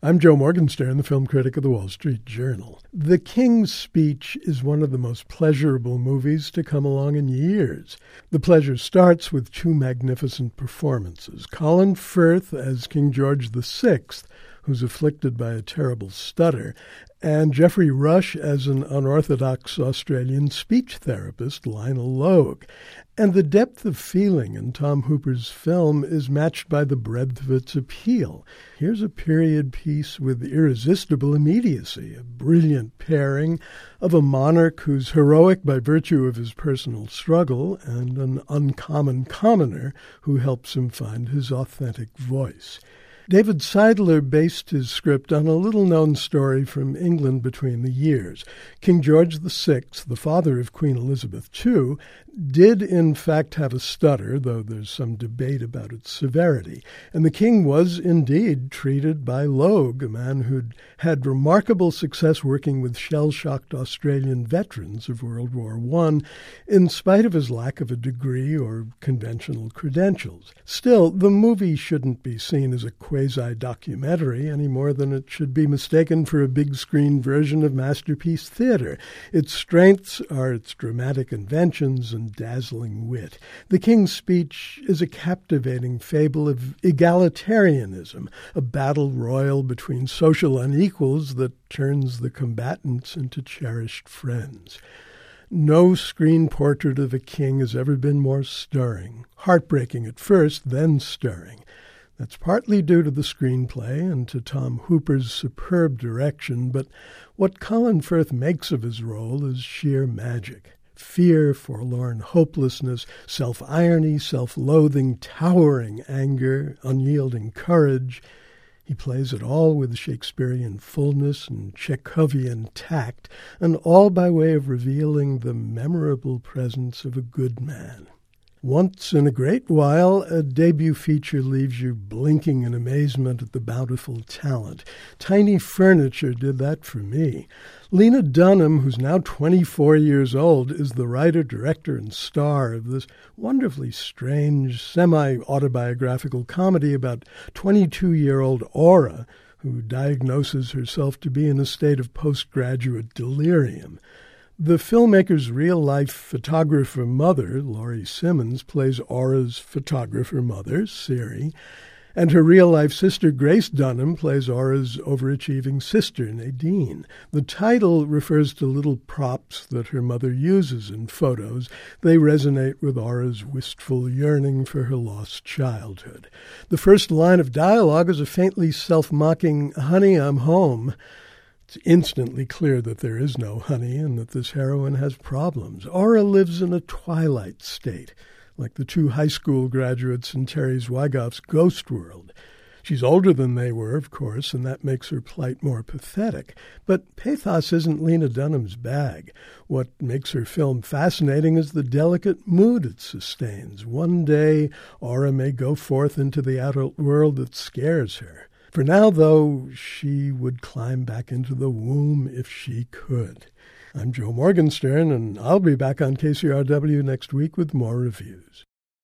I'm Joe Morgenstern, the film critic of the Wall Street Journal. The King's Speech is one of the most pleasurable movies to come along in years. The pleasure starts with two magnificent performances Colin Firth as King George VI, who's afflicted by a terrible stutter, and Geoffrey Rush as an unorthodox Australian speech therapist, Lionel Logue. And the depth of feeling in Tom Hooper's film is matched by the breadth of its appeal. Here's a period piece with irresistible immediacy, a brilliant pairing of a monarch who's heroic by virtue of his personal struggle and an uncommon commoner who helps him find his authentic voice. David Seidler based his script on a little known story from England between the years. King George VI, the father of Queen Elizabeth II, did in fact have a stutter, though there's some debate about its severity. And the king was indeed treated by Logue, a man who'd had remarkable success working with shell shocked Australian veterans of World War I, in spite of his lack of a degree or conventional credentials. Still, the movie shouldn't be seen as a quasi documentary any more than it should be mistaken for a big screen version of masterpiece theater. Its strengths are its dramatic inventions and dazzling wit. The King's Speech is a captivating fable of egalitarianism, a battle royal between social unequals that turns the combatants into cherished friends. No screen portrait of a king has ever been more stirring, heartbreaking at first, then stirring. That's partly due to the screenplay and to Tom Hooper's superb direction, but what Colin Firth makes of his role is sheer magic fear, forlorn hopelessness, self irony, self loathing, towering anger, unyielding courage. He plays it all with Shakespearean fullness and Chekhovian tact, and all by way of revealing the memorable presence of a good man. Once in a great while, a debut feature leaves you blinking in amazement at the bountiful talent. Tiny Furniture did that for me. Lena Dunham, who's now 24 years old, is the writer, director, and star of this wonderfully strange, semi autobiographical comedy about 22 year old Aura, who diagnoses herself to be in a state of postgraduate delirium. The filmmaker's real life photographer mother, Laurie Simmons, plays Aura's photographer mother, Siri, and her real life sister, Grace Dunham, plays Aura's overachieving sister, Nadine. The title refers to little props that her mother uses in photos. They resonate with Aura's wistful yearning for her lost childhood. The first line of dialogue is a faintly self mocking, Honey, I'm home. It's instantly clear that there is no honey and that this heroine has problems. Aura lives in a twilight state, like the two high school graduates in Terry Zwigoff's Ghost World. She's older than they were, of course, and that makes her plight more pathetic. But pathos isn't Lena Dunham's bag. What makes her film fascinating is the delicate mood it sustains. One day, Aura may go forth into the adult world that scares her. For now, though, she would climb back into the womb if she could. I'm Joe Morgenstern, and I'll be back on KCRW next week with more reviews.